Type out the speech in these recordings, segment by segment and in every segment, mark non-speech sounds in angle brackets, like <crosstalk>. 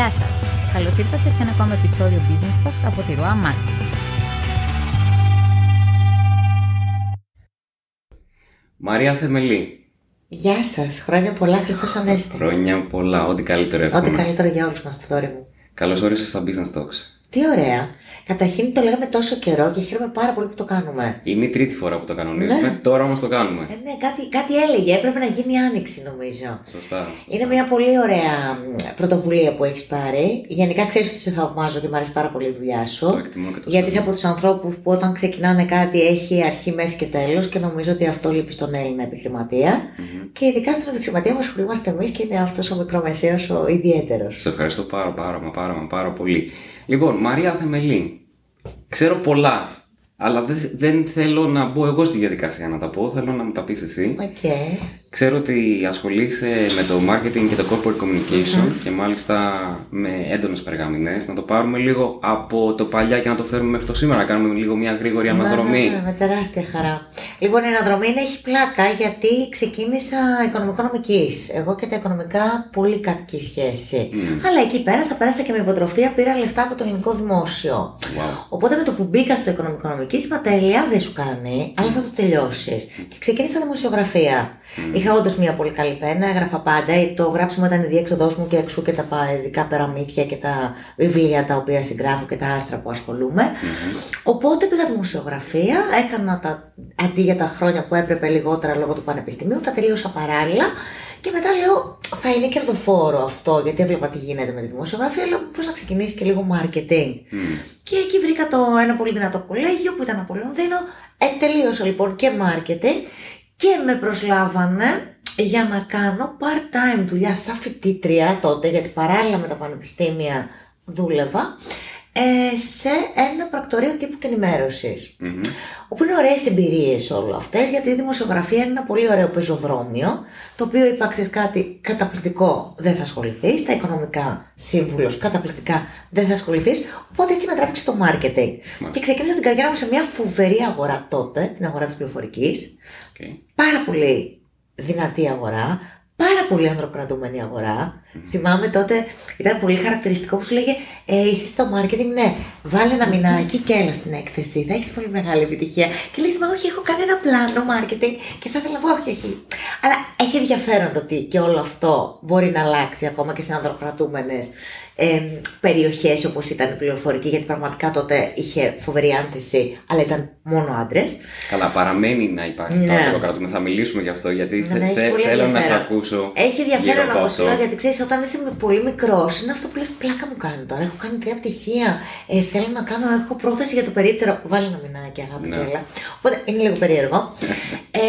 Γεια σας! Καλώς ήρθατε σε ένα ακόμα επεισόδιο Business Talks από τη Ροά Marketing. Μαρία Θεμελή. Γεια σας, χρόνια πολλά, Χριστός Ανέστη. Χρόνια πολλά, ό,τι καλύτερο εύχομαι. Ό,τι καλύτερο για όλους μας, το μου. Καλώς όρισες στα Business Talks. Τι ωραία. Καταρχήν το λέγαμε τόσο καιρό και χαίρομαι πάρα πολύ που το κάνουμε. Είναι η τρίτη φορά που το κανονίζουμε, Ναι. τώρα όμως το κάνουμε. Ε, ναι, κάτι, κάτι έλεγε. Έπρεπε να γίνει άνοιξη, νομίζω. Σωστά. Είναι μια πολύ ωραία μ, πρωτοβουλία που έχεις πάρει. Γενικά ξέρεις ότι σε θαυμάζω και μου αρέσει πάρα πολύ η δουλειά σου. Το εκτιμώ και το Γιατί είσαι σέβομαι. από τους ανθρώπους που όταν ξεκινάνε κάτι έχει αρχή, μέση και τέλος και νομίζω ότι αυτό λείπει στον Έλληνα επιχειρηματία. Και ειδικά στον επιχειρηματία που ασχολούμαστε εμείς και είναι αυτός ο μικρομεσαίος ο ιδιαίτερος. Σε ευχαριστώ πάρα πάρα μα πάρα μα πάρα πολύ. Λοιπόν, Μαρία Θεμελή. Ξέρω πολλά, αλλά δεν, δεν θέλω να μπω εγώ στη διαδικασία να τα πω, θέλω να μου τα πεις εσύ. Οκ. Ξέρω ότι ασχολείσαι με το marketing και το corporate communication και μάλιστα με έντονες περγαμηνές. Να το πάρουμε λίγο από το παλιά και να το φέρουμε μέχρι το σήμερα, να κάνουμε λίγο μια γρήγορη αναδρομή. Ναι, ναι, ναι, με τεράστια χαρά. Λοιπόν, η αναδρομή είναι- έχει πλάκα γιατί ξεκίνησα οικονομικό-νομική. Εγώ και τα οικονομικά πολύ κακή σχέση. Αλλά εκεί πέρασα, πέρασα και με υποτροφία, πήρα λεφτά από το ελληνικό δημόσιο. Wow. Οπότε με το που μπήκα στο οικονομικό-νομική, είπα τέλεια, δεν σου κάνει, αλλά θα το τελειώσεις. Και ξεκίνησα δημοσιογραφία. Είχα όντως μια πολύ καλή πένα, έγραφα πάντα. Το γράψιμο ήταν η διέξοδός μου και εξού και τα πα- ειδικά περαμύθια και τα βιβλία τα οποία συγγράφω και τα άρθρα που ασχολούμαι. Οπότε πήγα δημοσιογραφία, έκανα τα αντί για τα χρόνια που έπρεπε λιγότερα λόγω του πανεπιστημίου, τα τελείωσα παράλληλα. Και μετά λέω, θα είναι κερδοφόρο αυτό, γιατί έβλεπα τι γίνεται με τη δημοσιογραφία. Λέω, πώς να ξεκινήσει και λίγο marketing. Και εκεί βρήκα το ένα πολύ δυνατό κολέγιο που ήταν από Λονδίνο. Ε, τελείωσα λοιπόν και marketing και με προσλάβανε για να κάνω part-time δουλειά σαν φοιτήτρια τότε, γιατί παράλληλα με τα πανεπιστήμια δούλευα, ε, σε ένα πρακτορείο τύπου και ενημέρωσης. Μμμ. Όπου είναι ωραίες εμπειρίες όλο αυτές, γιατί η δημοσιογραφία είναι ένα πολύ ωραίο πεζοδρόμιο, το οποίο είπα ξέρεις κάτι καταπληκτικό δεν θα ασχοληθείς, στα οικονομικά σύμβουλος καταπληκτικά δεν θα ασχοληθείς. Οπότε έτσι με τράβηξε το marketing. Και ξεκίνησα την καριέρα μου σε μια φοβερή αγορά τότε, την αγορά της πληροφορικής. Οκ. Πάρα πολύ δυνατή αγορά, πάρα πολύ ανδροκρατούμενη αγορά. Θυμάμαι τότε, ήταν πολύ χαρακτηριστικό που σου λέγε ε, Είσαι στο marketing, ναι, βάλε ένα μηνάκι και έλα στην έκθεση. Θα έχεις πολύ μεγάλη επιτυχία. Και λες, Μα όχι, έχω κάνει ένα πλάνο marketing και θα ήθελα να πω, όχι, όχι. Αλλά έχει ενδιαφέρον το ότι και όλο αυτό μπορεί να αλλάξει ακόμα και σε ανδροκρατούμενες ε, περιοχές όπως ήταν η πληροφορική, γιατί πραγματικά τότε είχε φοβερή άνθηση, αλλά ήταν μόνο άντρες. Καλά, παραμένει να υπάρχει Ναι. το ανδροκράτημα. Θα μιλήσουμε γι' αυτό γιατί Ναι, θε- ναι, έχει θε- πολύ θέλω να σε ενδιαφέρον. ακούσω. Έχει γύρω ενδιαφέρον από όμως αυτό. λέω, γιατί ξέρεις, όταν είσαι με- πολύ μικρός, είναι αυτό που λες: Πλάκα μου κάνει τώρα. Έχω κάνει τρία πτυχία. Ε, θέλω να κάνω, έχω πρόταση για το περίπτερο. Βάλει ένα μηνάκι, αγάπη Ναι. και έλα. Οπότε είναι λίγο περίεργο. ε,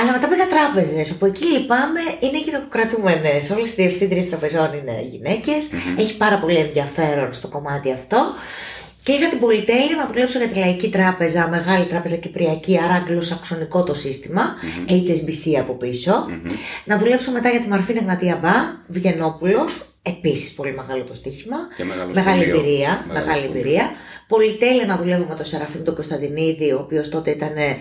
αλλά μετά πήγα τράπεζες, όπου εκεί λυπάμαι είναι γυναικοκρατούμενες. Όλες οι διευθύντριες τραπεζών είναι γυναίκες. Έχει πάρα πολύ ενδιαφέρον στο κομμάτι αυτό. Και είχα την πολυτέλεια να δουλέψω για τη Λαϊκή Τράπεζα, μεγάλη τράπεζα κυπριακή, άρα αγγλοσαξονικό το σύστημα, HSBC από πίσω. Να δουλέψω μετά για τη Μαρφίνα Γνατία Μπα, Βγενόπουλο, επίσης πολύ μεγάλο το στοίχημα. Και μεγάλο μεγάλη σχολείο. εμπειρία. Μεγάλο μεγάλη σχολείο. εμπειρία. Πολυτέλεια να δουλεύω με τον Σεραφείμ τον Κωνσταντινίδη, ο οποίος τότε ήταν ε,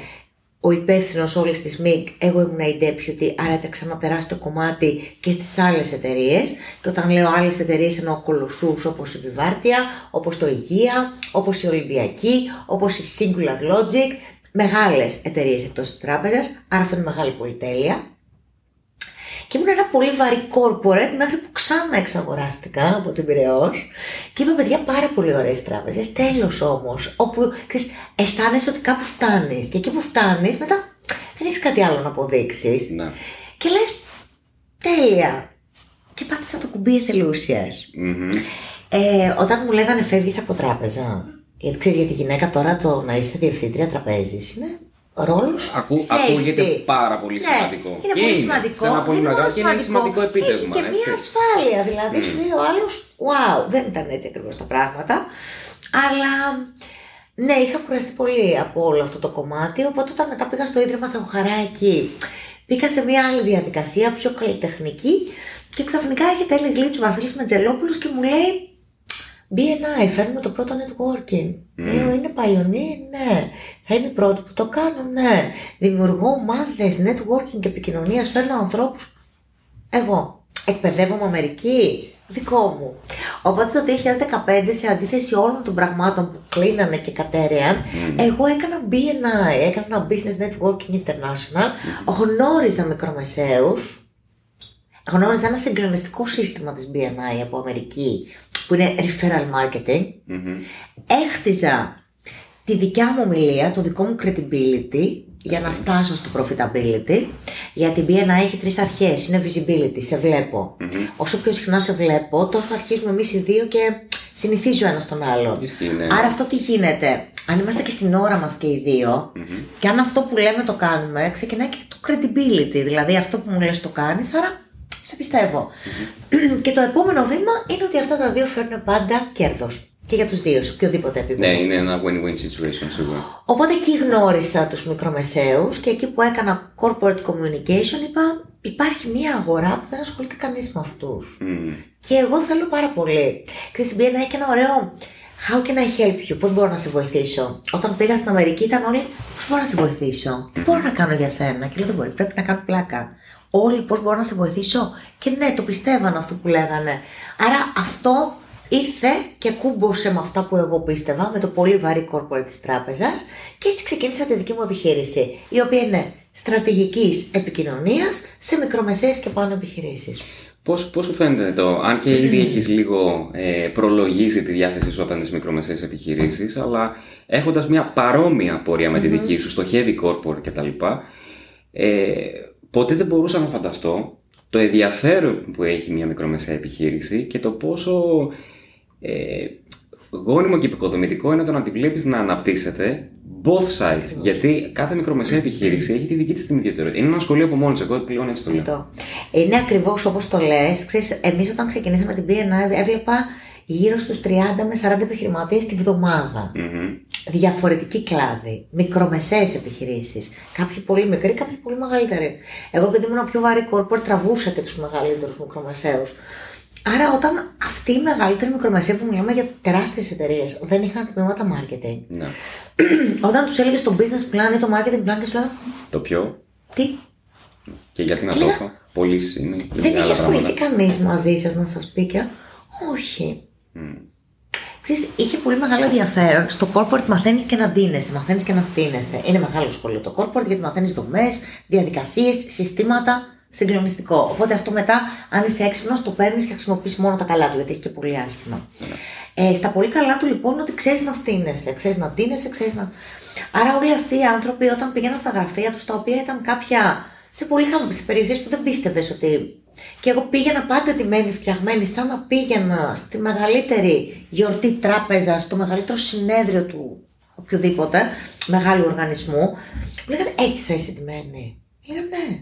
ο υπεύθυνος όλης της ΜΙΚ. Εγώ ήμουν η deputy, άρα έτρεξα ένα τεράστιο κομμάτι και στις άλλες εταιρείες. Και όταν λέω άλλες εταιρείες εννοώ κολοσσούς όπως η Βιβάρτια, όπως το Υγεία, όπως η Ολυμπιακή, όπως η Singular Logic. Μεγάλες εταιρείες εκτός της τράπεζας, άρα αυτό είναι μεγάλη πολυτέλεια. Και ήμουν ένα πολύ βαρύ corporate μέχρι που ξανά εξαγοράστηκα από την Πυραιός και είπα παιδιά πάρα πολύ ωραίες τράπεζες, τέλος όμως, όπου ξέρεις, αισθάνεσαι ότι κάπου φτάνεις και εκεί που φτάνεις μετά δεν έχεις κάτι άλλο να αποδείξεις Ναι. και λες τέλεια και πάτησα το κουμπί εθελούσιας. Μμμ. Ε, όταν μου λέγανε φεύγεις από τράπεζα, γιατί ξέρεις για τη γυναίκα τώρα το να είσαι διευθύντρια τραπέζης είναι ρόλος Ακού- safety. ακούγεται πάρα πολύ Ναι, σημαντικό. Είναι Και πολύ είναι σημαντικό. σε ένα πολύ δεν είναι μεγάλο- μόνο και είναι ένα σημαντικό επίτευγμα, Έχει και έτσι. μια ασφάλεια. Δηλαδή σου λέει ο άλλος, wow, δεν ήταν έτσι ακριβώς τα πράγματα. Αλλά ναι, είχα κουραστεί πολύ από όλο αυτό το κομμάτι. Οπότε όταν μετά πήγα στο ίδρυμα Θεοχαρά εκεί, πήγα σε μια άλλη διαδικασία, πιο καλλιτεχνική. Και ξαφνικά έρχεται η Γλίτσου Βασίλης Μετζελόπουλος και μου λέει BNI, φέρνουμε το πρώτο networking. Λέω, είναι pioneer, ναι. Θα είμαι η πρώτη που το κάνω, ναι. Δημιουργώ ομάδες networking και επικοινωνίας, φέρνω ανθρώπους. Εγώ. Εκπαιδεύομαι Αμερική. δικό μου. Οπότε το 2015, σε αντίθεση όλων των πραγμάτων που κλείνανε και κατέρεαν, εγώ έκανα BNI, έκανα ένα Business Networking International, γνώριζα μικρομεσαίους, γνώριζα ένα συγκλονιστικό σύστημα της BNI από Αμερική, που είναι referral marketing, έχτιζα τη δικιά μου ομιλία, το δικό μου credibility για να φτάσω στο profitability. Γιατί η BNI έχει τρεις αρχές. Είναι visibility, σε βλεπω Όσο πιο συχνά σε βλέπω, τόσο αρχίζουμε εμείς οι δύο και συνηθίζει ο ένας τον άλλον. ναι. Άρα αυτό τι γίνεται. Αν είμαστε και στην ώρα μας και οι δυο και αν αυτό που λέμε το κάνουμε, ξεκινάει και το credibility. Δηλαδή αυτό που μου λες το κάνεις, άρα σε πιστευω και το επόμενο βήμα είναι ότι αυτά τα δύο φέρνουν πάντα κέρδος. Και για τους δύο, σε οποιοδήποτε επίπεδο. Ναι, είναι ένα win-win situation σίγουρα. Οπότε εκεί γνώρισα τους μικρομεσαίους και εκεί που έκανα corporate communication είπα υπάρχει μια αγορά που δεν ασχολείται κανείς με αυτούς. Και εγώ θέλω πάρα πολύ. Ξέρεις, η BNI έχει ένα ωραίο How can I help you? Πώς μπορώ να σε βοηθήσω. Όταν πήγα στην Αμερική ήταν όλοι πώς μπορώ να σε βοηθήσω. Τι μπορώ να κάνω για σένα. Και λέω δεν μπορεί, πρέπει να κάνω πλάκα. Όλοι πώς μπορώ να σε βοηθήσω; Και ναι, το πιστεύαν αυτό που λέγανε. Άρα αυτό ήρθε και κούμπωσε με αυτά που εγώ πίστευα, με το πολύ βαρύ corporate της τράπεζας και έτσι ξεκίνησα τη δική μου επιχείρηση, η οποία είναι στρατηγικής επικοινωνίας σε μικρομεσαίες και πάνω επιχειρήσεις. Πώς, πώς σου φαίνεται το, αν και ήδη <clears throat> έχεις λίγο ε, προλογίσει τη διάθεσή σου απέναντι στις μικρομεσαίες επιχειρήσεις, αλλά έχοντας μια παρόμοια πορεία με τη δική σου στο heavy corporate κτλ. Ε, ποτέ δεν μπορούσα να φανταστώ το ενδιαφέρον που έχει μια μικρομεσαία επιχείρηση και το πόσο ε, γόνιμο και επικοδομητικό είναι το να τη βλέπεις να αναπτύσσεται both sides. Γιατί κάθε μικρομεσαία επιχείρηση έχει τη δική της την ιδιαιτερότητα. Είναι ένα σχολείο από μόνος Εγώ πλέον έτσι το λέω. Αυτό. Είναι ακριβώς όπως το λες. Εμείς όταν ξεκινήσαμε την BNI έβλεπα γύρω στους 30 με 40 επιχειρηματίες τη βδομαδα mm Διαφορετική κλάδη, μικρομεσαίες επιχειρήσεις. Κάποιοι πολύ μικροί, κάποιοι πολύ μεγαλύτεροι. Εγώ επειδή ήμουν πιο βαρύ corporate τραβούσα και τους μεγαλύτερους μικρομεσαίους. Άρα, όταν αυτοί οι μεγαλύτεροι μικρομεσαίοι που μιλάμε για τεράστιες εταιρείες δεν είχαν τμήματα marketing. Ναι. <clears throat> όταν τους έλεγες το business plan ή το marketing plan και σου λέγανε. Το ποιο; Τι; Και γιατί να το έχω; Πωλήσει είναι. Δεν είχε ασχοληθεί κανείς μαζί σας να σας πει και. Όχι. Mm. Ξέρεις, είχε πολύ μεγάλο ενδιαφέρον. Στο corporate μαθαίνεις και να ντύνεσαι, μαθαίνεις και να στείνεσαι. Είναι μεγάλο σχολείο το corporate γιατί μαθαίνεις δομές, διαδικασίες, συστήματα συγκλονιστικό. Οπότε αυτό μετά, αν είσαι έξυπνος, το παίρνεις και χρησιμοποιείς μόνο τα καλά του, γιατί έχει και πολύ άσχημα. Ε, στα πολύ καλά του λοιπόν ότι ξέρεις να στείνεσαι, ξέρεις να ντύνεσαι, ξέρεις να. Άρα όλοι αυτοί οι άνθρωποι όταν πήγαιναν στα γραφεία τους, τα οποία ήταν κάποια. σε πολύ σε περιοχές που δεν πίστευες ότι. Και εγώ πήγαινα πάντα τιμένη, φτιαγμένη, σαν να πήγαινα στη μεγαλύτερη γιορτή τράπεζα, στο μεγαλύτερο συνέδριο του οποιοδήποτε μεγάλου οργανισμού. Μου λέγανε έτσι θα είσαι τιμένη. Λέγανε ναι.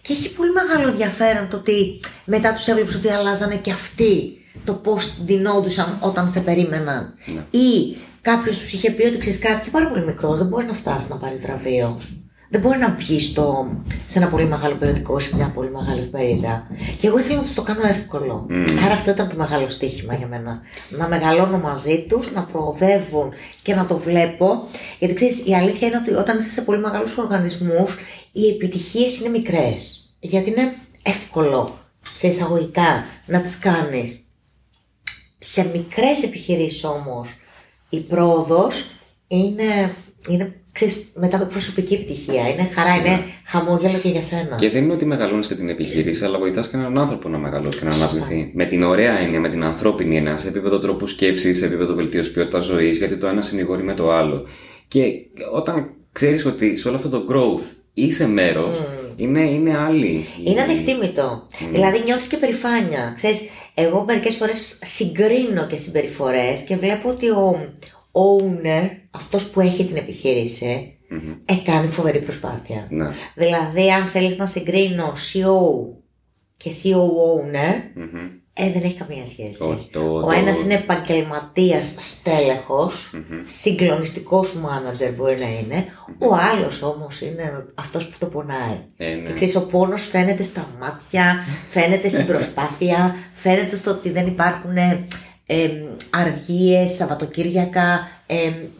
Και έχει πολύ μεγάλο ενδιαφέρον το ότι μετά τους έβλεπε ότι αλλάζανε και αυτοί το πώς ντυνόντουσαν όταν σε περίμεναν. Ναι. Ή κάποιος τους είχε πει ότι ξέρεις κάτι, είσαι πάρα πολύ μικρός, δεν μπορείς να φτάσεις να πάρεις βραβείο. Δεν μπορεί να βγει σε ένα πολύ μεγάλο περιοδικό, σε μια πολύ μεγάλη εφημερίδα. Και εγώ ήθελα να τους το κάνω εύκολο. Άρα αυτό ήταν το μεγάλο στοίχημα για μένα. Να μεγαλώνω μαζί τους, να προοδεύουν και να το βλέπω. Γιατί ξέρεις, η αλήθεια είναι ότι όταν είσαι σε πολύ μεγάλους οργανισμούς, οι επιτυχίες είναι μικρές. Γιατί είναι εύκολο σε εισαγωγικά να τις κάνεις. Σε μικρές επιχειρήσεις όμως, η πρόοδος είναι, είναι ξέρεις, μετά με προσωπική επιτυχία. Είναι χαρά, είναι χαμόγελο και για σένα. Και δεν είναι ότι μεγαλώνεις και την επιχείρηση, αλλά βοηθάς και έναν άνθρωπο να μεγαλώσει και να αναπτυχθεί. Με την ωραία έννοια, με την ανθρώπινη έννοια, σε επίπεδο τρόπου σκέψης, σε επίπεδο βελτίωσης ποιότητας ζωής, γιατί το ένα συνηγορεί με το άλλο. Και όταν ξέρεις ότι σε όλο αυτό το growth είσαι μέρος, mm. είναι, είναι άλλη. Είναι ανεκτήμητο. Mm. Δηλαδή νιώθεις και περηφάνεια. Ξέρεις, εγώ μερικές φορές συγκρίνω και συμπεριφορές και βλέπω ότι ο, owner, αυτός που έχει την επιχείρηση, mm-hmm. έκανε φοβερή προσπάθεια. Ναι. Δηλαδή, αν θέλεις να συγκρίνω CEO και CEO owner, mm-hmm. ε, δεν έχει καμία σχέση. Oh, το, Ο το... ένας είναι επαγγελματίας στέλεχος, mm-hmm. συγκλονιστικός μάνατζερ μπορεί να είναι, mm-hmm. ο άλλος όμως είναι αυτός που το πονάει. Ε, ναι. Και ξέρεις, ο πόνος φαίνεται στα μάτια, φαίνεται στην <laughs> προσπάθεια, φαίνεται στο ότι δεν υπάρχουν ε, αργίες, Σαββατοκύριακα,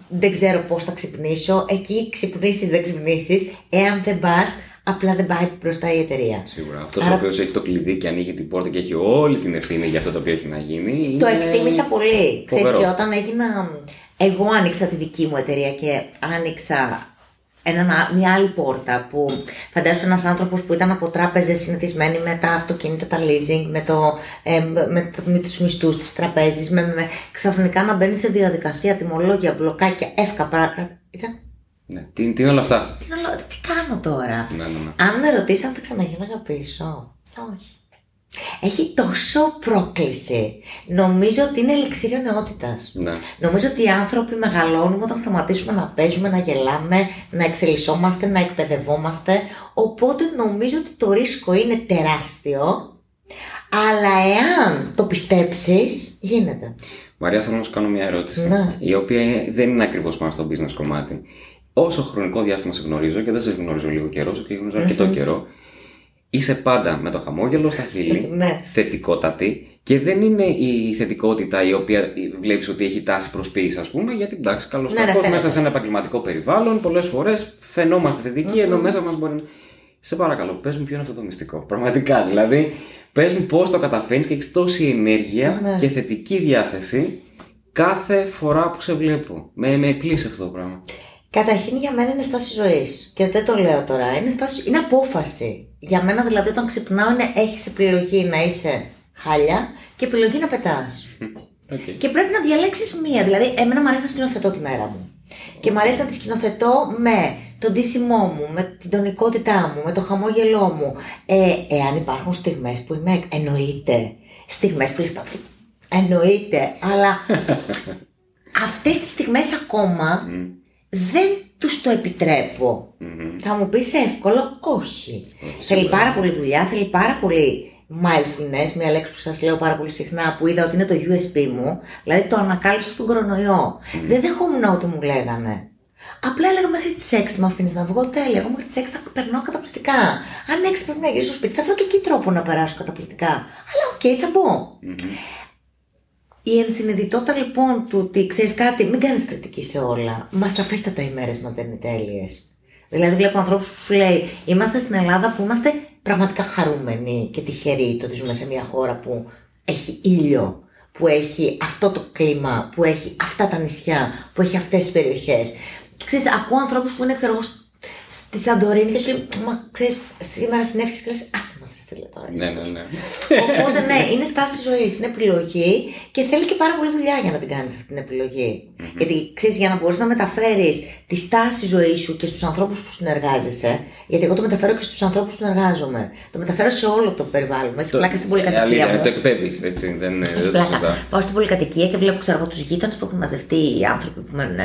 δεν ξέρω πώς θα ξυπνήσω. Εκεί ξυπνήσεις, δεν ξυπνήσεις. Εάν δεν πας, Απλά δεν πάει μπροστά η εταιρεία. Σίγουρα. Αυτός Άρα- ο οποίος έχει το κλειδί και ανοίγει την πόρτα και έχει όλη την ευθύνη για αυτό το οποίο έχει να γίνει. Το είναι- εκτίμησα πολύ. Ξέρεις φοβερό. και όταν έγινα... Εγώ άνοιξα τη δική μου εταιρεία και άνοιξα έναν, α- μια άλλη πόρτα που φαντάζομαι ένας άνθρωπος που ήταν από τράπεζες συνηθισμένοι με τα αυτοκίνητα, τα leasing, με, το, ε, με, με, με τους μισθούς της τραπέζης, με, με, ξαφνικά να μπαίνει σε διαδικασία, τιμολόγια, μπλοκάκια, εύκα πράγματα. Ήταν, Ναι. Τι, τι είναι όλα αυτά; τι, όλο- τι κάνω τώρα; Ναι, ναι, ναι. Αν με ρωτήσει αν θα ξαναγίναγα πίσω. Όχι. Έχει τόσο πρόκληση. Νομίζω ότι είναι ελιξίριο νεότητας. Ναι. Νομίζω ότι οι άνθρωποι μεγαλώνουμε όταν σταματήσουμε να παίζουμε, να γελάμε, να εξελισσόμαστε, να εκπαιδευόμαστε. Οπότε νομίζω ότι το ρίσκο είναι τεράστιο. Αλλά εάν το πιστέψεις, γίνεται. Μαρία, θέλω να σου κάνω μια ερώτηση. Ναι. Η οποία δεν είναι ακριβώς πάνω στο business κομμάτι. Όσο χρονικό διάστημα σε γνωρίζω και δεν σε γνωρίζω λίγο καιρός, σε γνωρίζω αρκετό καιρό, είσαι πάντα με το χαμόγελο στα χείλη, <laughs> Ναι. θετικότατη και δεν είναι η θετικότητα η οποία βλέπεις ότι έχει τάση προς πίεση, ας πούμε, γιατί εντάξει, καλώ Ναι, ναι, κακώς, φαίνεται. μέσα σε ένα επαγγελματικό περιβάλλον, πολλές φορές φαινόμαστε θετικοί, ενώ μέσα μας μπορεί να. Σε παρακαλώ, πες μου ποιο είναι αυτό το μυστικό. Πραγματικά, δηλαδή, πες μου πώς το καταφέρνεις και έχεις τόση ενέργεια Ναι. και θετική διάθεση κάθε φορά που σε βλέπω. Με, με εκπλήσει αυτό το πράγμα. Καταρχήν για μένα είναι στάση ζωής. Και δεν το λέω τώρα. Είναι, στάση, είναι απόφαση. Για μένα δηλαδή όταν ξυπνάω είναι έχεις επιλογή να είσαι χάλια και επιλογή να πετάς. Okay. Και πρέπει να διαλέξεις μία. Δηλαδή, εμένα μου αρέσει να σκηνοθετώ τη μέρα μου. Και μου αρέσει να τη σκηνοθετώ με τον ντύσιμό μου, με την τονικότητά μου, με το χαμόγελό μου. Ε, εάν υπάρχουν στιγμές που είμαι. Εννοείται. Στιγμές που λες «Παπ, Εννοείται. Αλλά <laughs> αυτές τις στιγμές ακόμα δεν τους το επιτρέπω. Θα μου πεις εύκολο, όχι. θέλει πάρα πολύ δουλειά, θέλει πάρα πολύ mindfulness, μια λέξη που σας λέω πάρα πολύ συχνά, που είδα ότι είναι το USP μου, δηλαδή το ανακάλυψα στον κορονοϊό. Δεν δεχόμουν ό,τι μου λέγανε. Απλά έλεγα μέχρι τις 6 με αφήνεις να βγω τέλεια. Εγώ μέχρι τις 6 θα περνάω καταπληκτικά. Αν 6 πρέπει να γυρίσω στο σπίτι, θα βρω και εκεί τρόπο να περάσω καταπληκτικά. Αλλά οκ, θα μπω. Η ενσυνειδητότητα λοιπόν του ότι ξέρεις κάτι, μην κάνεις κριτική σε όλα. Μα σαφέστατα οι μέρες μας δεν είναι τέλειες. Δηλαδή, βλέπω ανθρώπους που σου λέει: Είμαστε στην Ελλάδα που είμαστε πραγματικά χαρούμενοι και τυχεροί το ότι ζούμε σε μια χώρα που έχει ήλιο, που έχει αυτό το κλίμα, που έχει αυτά τα νησιά, που έχει αυτές τις περιοχές. Και ξέρεις, ακούω ανθρώπους που είναι, ξέρω εγώ, στη Σαντορίνη και σου λέει: Μα ξέρεις, σήμερα συνέφυγες και λες: Άσε μας, ρε φίλε τώρα. Ναι, ναι, ναι. Οπότε ναι, είναι στάση ζωής, είναι επιλογή και θέλει και πάρα πολύ δουλειά για να την κάνεις αυτή την επιλογη Γιατί ξέρεις, για να μπορείς να μεταφέρεις τη στάση ζωής σου και στους ανθρώπους που συνεργάζεσαι, γιατί εγώ το μεταφέρω και στους ανθρώπους που συνεργάζομαι. Το μεταφέρω σε όλο το περιβάλλον. μου. Έχει πλάκα στην Ε, πολυκατοικία αλήθεια, μου. Το εκπέμπει, έτσι. Δεν, δεν Έχει το πλάκα. συζητάω. Πάω στην πολυκατοικία και βλέπω ξέρω, εγώ, τους γείτονες που έχουν μαζευτεί οι άνθρωποι που μένουν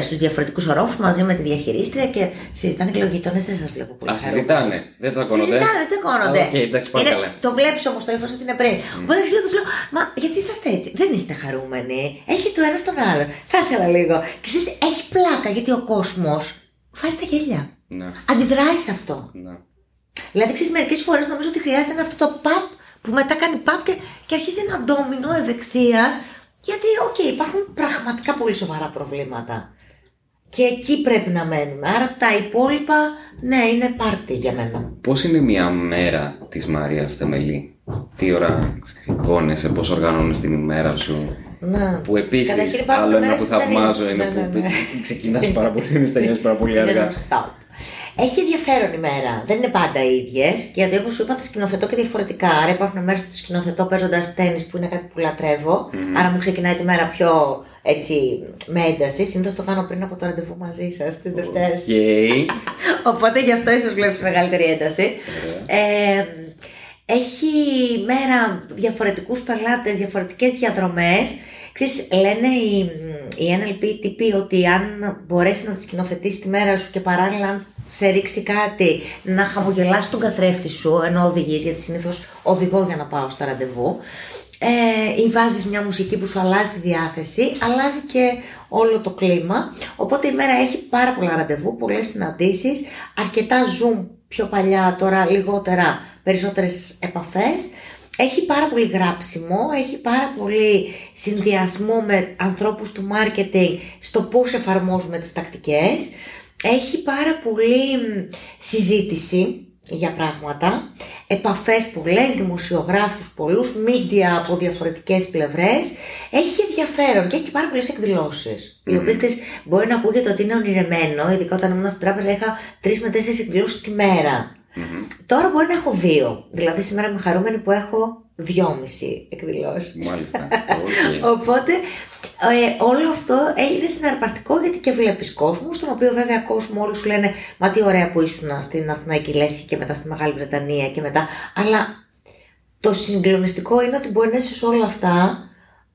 στους διαφορετικούς ορόφους μαζί με τη διαχειρίστρια και συζητάνε και λέω γείτονε, δεν σας βλέπω πολύ. Α, χαρούμενοι». συζητάνε. Δεν τσακώνονται. Συζητάνε, δεν τσακώνονται. Α, οκ, εντάξει, πάλι καλά. το βλέπεις όμως το ύφος ότι είναι πριν. Οπότε αρχίζω να τους λέω, Μα γιατί είσαστε έτσι, δεν είστε χαρούμενοι. Έχει το ένα στον άλλο. Θα ήθελα λίγο. Και εσείς έχει πλάκα γιατί ο κόσμος σκάει στα γέλια. Ναι, Αντιδράει σε αυτό. ναι. Δηλαδή, ξέρεις, μερικές φορές νομίζω ότι χρειάζεται ένα αυτό το παπ που μετά κάνει παπ και, και αρχίζει ένα ντόμινο ευεξίας. Γιατί, οκ, υπάρχουν πραγματικά πολύ σοβαρά προβλήματα. Και εκεί πρέπει να μένουμε. Άρα τα υπόλοιπα, ναι, είναι πάρτι για μένα. Πώς είναι μια μέρα της Μαρίας Θεμελή, Τι ώρα σηκώνεσαι, πώς οργανώνεις την ημέρα σου; Να. Που επίσης Καταρχήν υπάρχουν άλλο ένα μέρες που που δεν θαυμάζω είναι. είναι Ναι, που ναι, ναι. ξεκινάς πάρα πολύ, είναι τελειώσει πάρα πολύ αργά. Είναι non-stop. Έχει ενδιαφέρον η μέρα. Δεν είναι πάντα οι ίδιες. Γιατί όπως σου είπα, τη σκηνοθετώ και διαφορετικά. Άρα υπάρχουν μέρες που τη σκηνοθετώ παίζοντας τένις που είναι κάτι που λατρεύω. Άρα μου ξεκινάει τη μέρα πιο έτσι με ένταση. Συνήθως το κάνω πριν από το ραντεβού μαζί σας τις Δευτέρες. Οκ. Οπότε γι' αυτό ίσως βλέπεις μεγαλύτερη ένταση. Ε, έχει μέρα διαφορετικούς πελάτες, διαφορετικές διαδρομές. Ξέρεις, λένε οι, οι NLP τύποι ότι αν μπορέσει να τη σκηνοθετήσεις τη μέρα σου και παράλληλα αν σε ρίξει κάτι να χαμογελάσει τον καθρέφτη σου ενώ οδηγείς, γιατί συνήθως οδηγώ για να πάω στα ραντεβού ε, ή βάζεις μια μουσική που σου αλλάζει τη διάθεση, αλλάζει και όλο το κλίμα. Οπότε η μέρα έχει πάρα πολλά ραντεβού, πολλές συναντήσεις, αρκετά zoom πιο παλιά, τώρα λιγότερα, περισσότερες επαφές. Έχει πάρα πολύ γράψιμο, έχει πάρα πολύ συνδυασμό με ανθρώπους του marketing στο πώς εφαρμόζουμε τις τακτικές. έχει πάρα πολύ μ, συζήτηση για πράγματα, επαφές πολλές, δημοσιογράφους πολλούς, media από διαφορετικές πλευρές, έχει ενδιαφέρον και έχει και πάρα πολλές εκδηλώσεις. Οι οποίες ξέρεις, μπορεί να ακούγεται ότι είναι ονειρεμένο, ειδικά όταν ήμουν στην τράπεζα είχα τρεις με τέσσερις εκδηλώσεις τη μέρα. Τώρα μπορεί να έχω δύο. Δηλαδή σήμερα είμαι χαρούμενη που έχω δυόμιση εκδηλώσεις. Μάλιστα. <laughs> Οκ. Οπότε ε, όλο αυτό είναι συναρπαστικό γιατί και βλέπεις κόσμο, στον οποίο βέβαια κόσμο όλοι σου λένε Μα τι ωραία που ήσουν στην Αθηναϊκή Λέσχη και μετά στη Μεγάλη Βρετανία και μετά. Αλλά το συγκλονιστικό είναι ότι μπορεί να είσαι σε όλα αυτά,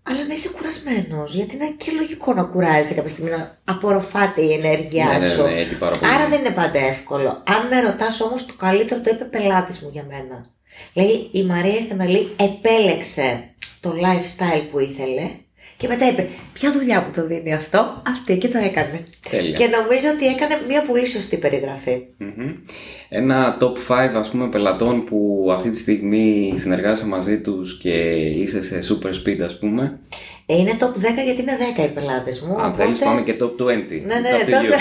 αλλά να είσαι κουρασμένος. Γιατί είναι και λογικό να κουράζεσαι κάποια στιγμή, να απορροφάται η ενέργειά Ναι, ναι, σου. ναι, έχει πάρα πολύ. Άρα δεν είναι πάντα εύκολο. Αν με ρωτάς όμως, το καλύτερο το είπε πελάτης μου για μένα. Λέει η Μαρία η Θεμελή επέλεξε το lifestyle που ήθελε και μετά είπε ποια δουλειά που το δίνει αυτό, αυτή και το έκανε. Τέλεια. Και νομίζω ότι έκανε μια πολύ σωστή περιγραφή. Μμμ. Ένα top 5 ας πούμε πελατών που αυτή τη στιγμή συνεργάζεσαι μαζί τους και είσαι σε super speed ας πούμε. Ε, Είναι top 10 γιατί είναι 10 οι πελάτες μου. Αν θέλεις πάμε και top 20. Ναι, ναι, It's up to τότε. you.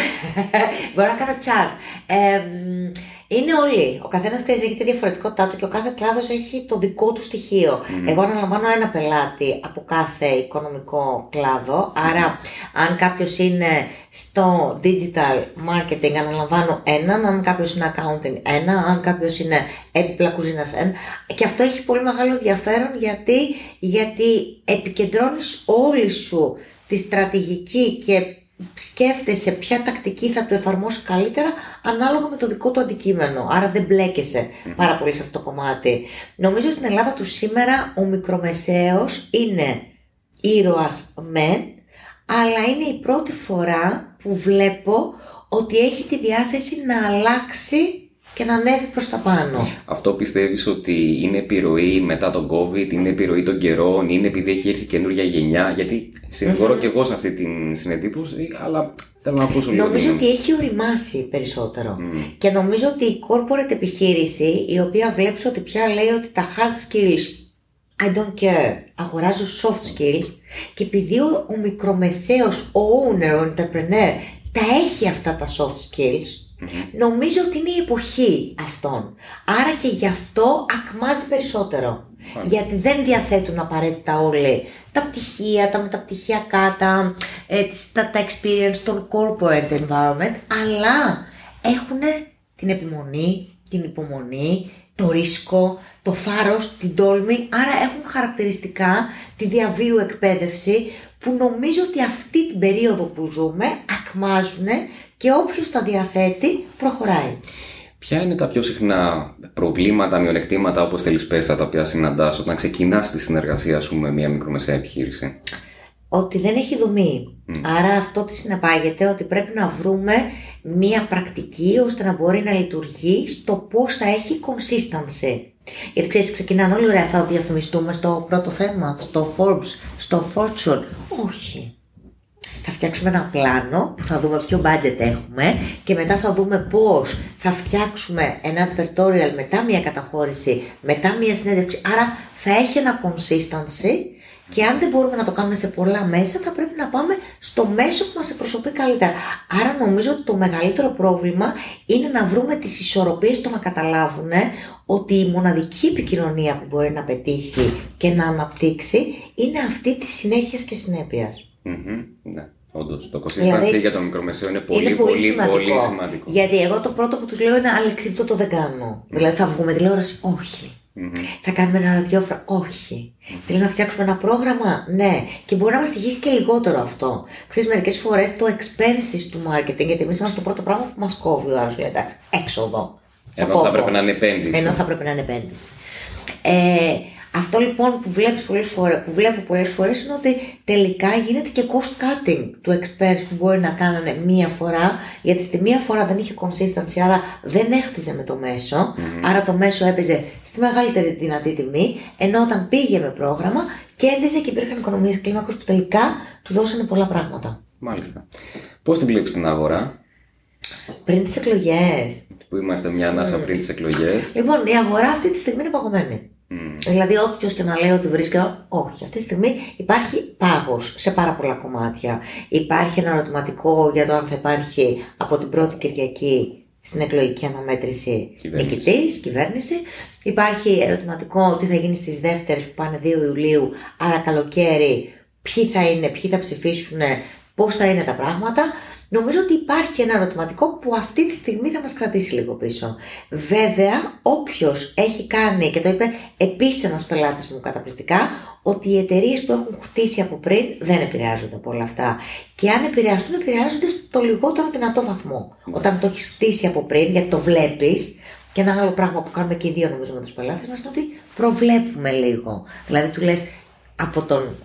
<laughs> Μπορώ να κάνω chat. Ε, μ, είναι όλοι. Ο καθένας έχει τη διαφορετικότητά του και ο κάθε κλάδος έχει το δικό του στοιχείο. Εγώ αναλαμβάνω ένα πελάτη από κάθε οικονομικό κλάδο. Άρα, αν κάποιος είναι στο digital marketing, αναλαμβάνω έναν. Αν κάποιος είναι accounting, ένα. Αν κάποιος είναι έπιπλα κουζίνα, ένα. Και αυτό έχει πολύ μεγάλο ενδιαφέρον γιατί, γιατί επικεντρώνεις όλη σου τη στρατηγική και σκέφτεσαι ποια τακτική θα του εφαρμόσει καλύτερα ανάλογα με το δικό του αντικείμενο. Άρα δεν μπλέκεσαι πάρα πολύ σε αυτό το κομμάτι. Νομίζω στην Ελλάδα του σήμερα ο μικρομεσαίος είναι ήρωας μεν, αλλά είναι η πρώτη φορά που βλέπω ότι έχει τη διάθεση να αλλάξει και να ανέβει προς τα πάνω. Αυτό πιστεύεις ότι είναι επιρροή μετά τον COVID, είναι επιρροή των καιρών, είναι επειδή έχει έρθει καινούργια γενιά, γιατί συμφωνώ και εγώ σε αυτή την συνεντύπωση, αλλά θέλω να ακούσω λίγο. Νομίζω την- ότι έχει οριμάσει περισσότερο. Και νομίζω ότι η corporate επιχείρηση, η οποία βλέπεις ότι πια λέει ότι τα hard skills, I don't care, αγοράζω soft skills και επειδή ο, ο μικρομεσαίος, ο owner, ο entrepreneur τα έχει αυτά τα soft skills, νομίζω ότι είναι η εποχή αυτών. Άρα και γι' αυτό ακμάζει περισσότερο. Γιατί δεν διαθέτουν απαραίτητα όλοι τα πτυχία, τα μεταπτυχιακά, τα, ε, τις- τα, τα experience των corporate environment, αλλά έχουν την επιμονή, την υπομονή, το ρίσκο, το θάρρος, την τόλμη, άρα έχουν χαρακτηριστικά τη διαβίου εκπαίδευση που νομίζω ότι αυτή την περίοδο που ζούμε ακμάζουν και όποιος τα διαθέτει προχωράει. Ποια είναι τα πιο συχνά προβλήματα, μειονεκτήματα, όπως θέλεις πες τα, τα οποία συναντάς όταν ξεκινάς τη συνεργασία σου με μια μικρομεσαία επιχείρηση; ότι δεν έχει δομή. Άρα αυτό τι συνεπάγεται ότι πρέπει να βρούμε μία πρακτική ώστε να μπορεί να λειτουργεί στο πώς θα έχει consistency. Γιατί ξέρεις, ξεκινάνε όλοι ωραία, θα διαφημιστούμε στο πρώτο θέμα, στο Forbes, στο Fortune. Όχι. Θα φτιάξουμε ένα πλάνο που θα δούμε ποιο budget έχουμε και μετά θα δούμε πώς θα φτιάξουμε ένα advertorial μετά μια καταχώρηση, μετά μια συνέντευξη. Άρα θα έχει ένα consistency και αν δεν μπορούμε να το κάνουμε σε πολλά μέσα θα πρέπει να πάμε στο μέσο που μας εκπροσωπεί καλύτερα. Άρα νομίζω ότι το μεγαλύτερο πρόβλημα είναι να βρούμε τις ισορροπίες στο να καταλάβουν ότι η μοναδική επικοινωνία που μπορεί να πετύχει και να αναπτύξει είναι αυτή της συνέχειας και συνέπειας. Μμμ, Ναι, όντως. Το consistency Δηλαδή, για το μικρομεσαίο είναι πολύ, είναι πολύ, πολύ, πολύ, σημαντικό. σημαντικό. Γιατί εγώ το πρώτο που τους λέω είναι αλεξίπτωτο το δεν κάνω. Δηλαδή θα βγούμε τηλεόραση, όχι. Θα κάνουμε ένα ραδιόφωνο, όχι. Θέλει να φτιάξουμε ένα πρόγραμμα, ναι. Και μπορεί να μας τυχήσει και λιγότερο αυτό. Ξέρεις, μερικές φορές το expenses του marketing, γιατί εμείς είμαστε το πρώτο πράγμα που μας κόβει ο άλλος. Λέει εντάξει, έξοδο. Το Ενώ θα κόβω. έπρεπε να είναι επένδυση. Ενώ θα πρέπει να είναι επένδυση. Ε, αυτό λοιπόν που, βλέπεις πολλές φορές, που βλέπω πολλές φορές είναι ότι τελικά γίνεται και cost cutting του experts που μπορεί να κάνανε μία φορά γιατί στη μία φορά δεν είχε consistency άρα δεν έχτιζε με το μεσο άρα το μέσο έπαιζε στη μεγαλύτερη δυνατή τιμή ενώ όταν πήγε με πρόγραμμα κέρδιζε και υπήρχαν οικονομίες κλίμακος που τελικά του δώσανε πολλά πράγματα. Μάλιστα. Πώς την βλέπεις την αγορά, Πριν τις εκλογές που είμαστε μια ανάσα πριν τις εκλογές. Λοιπόν, η αγορά αυτή τη στιγμή είναι παγωμένη. Δηλαδή, όποιος και να λέει ότι βρίσκεται. Όχι, αυτή τη στιγμή υπάρχει πάγος σε πάρα πολλά κομμάτια. Υπάρχει ένα ερωτηματικό για το αν θα υπάρχει από την πρώτη Κυριακή στην εκλογική αναμέτρηση Κυβέρνηση. νικητής, κυβέρνηση. Υπάρχει ερωτηματικό τι θα γίνει στις δεύτερες που πάνε 2 Ιουλίου, άρα καλοκαίρι, ποιοι θα είναι, ποιοι θα ψηφίσουν, πώς θα είναι τα πράγματα. Νομίζω ότι υπάρχει ένα ερωτηματικό που αυτή τη στιγμή θα μας κρατήσει λίγο πίσω. Βέβαια, όποιος έχει κάνει, και το είπε επίσης ένας πελάτης μου καταπληκτικά, ότι οι εταιρείες που έχουν χτίσει από πριν δεν επηρεάζονται από όλα αυτά. Και αν επηρεαστούν, επηρεάζονται στο λιγότερο δυνατό βαθμό. Όταν το έχεις χτίσει από πριν, γιατί το βλέπεις, και ένα άλλο πράγμα που κάνουμε και οι δύο νομίζω με τους πελάτες μας είναι ότι προβλέπουμε λίγο. Δηλαδή του λες από τον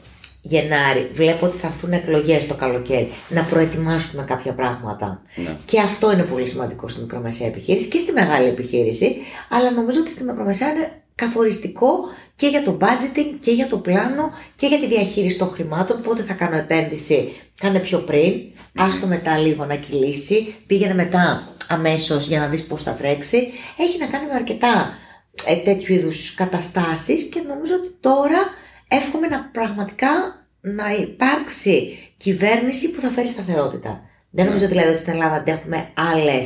Γενάρη, βλέπω ότι θα έρθουν εκλογές το καλοκαίρι, να προετοιμάσουμε κάποια πράγματα. Ναι. Και αυτό είναι πολύ σημαντικό στη μικρομεσαία επιχείρηση και στη μεγάλη επιχείρηση, αλλά νομίζω ότι στη μικρομεσαία είναι καθοριστικό και για το budgeting και για το πλάνο και για τη διαχείριση των χρημάτων. Πότε θα κάνω επένδυση, κάνε πιο πριν, άστο μετά λίγο να κυλήσει, πήγαινε μετά αμέσως για να δεις πώς θα τρέξει. Έχει να κάνει με αρκετά ε, τέτοιου είδους καταστάσεις και νομίζω ότι τώρα εύχομαι να πραγματικά να υπάρξει κυβέρνηση που θα φέρει σταθερότητα. Δεν νομίζω δηλαδή ότι στην Ελλάδα αντέχουμε άλλε.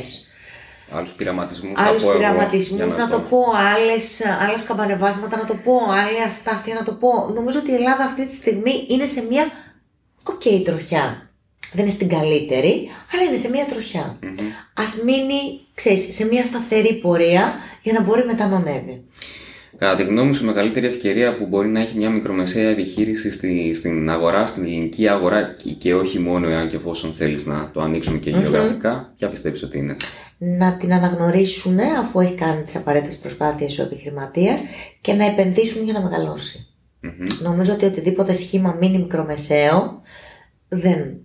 Άλλους πειραματισμούς. Άλλους πειραματισμούς, να, το πω, άλλες, άλλες σκαμπανεβάσματα, να το πω, άλλη αστάθεια, να το πω. Νομίζω ότι η Ελλάδα αυτή τη στιγμή είναι σε μια οκ τροχιά. Δεν είναι στην καλύτερη, αλλά είναι σε μια τροχιά. Ας μείνει, ξέρεις, σε μια σταθερή πορεία για να μπορεί μετά να ανέβει. Κατά τη γνώμη σου, μεγαλύτερη ευκαιρία που μπορεί να έχει μια μικρομεσαία επιχείρηση στη, στην αγορά, στην ελληνική αγορά και, και όχι μόνο εάν και εφόσον θέλεις να το ανοίξουμε και γεωγραφικά, ποια πιστεύεις ότι είναι; Να την αναγνωρίσουν αφού έχει κάνει τις απαραίτητες προσπάθειες ο επιχειρηματίας και να επενδύσουν για να μεγαλώσει. Νομίζω ότι οτιδήποτε σχήμα μείνει μικρομεσαίο δεν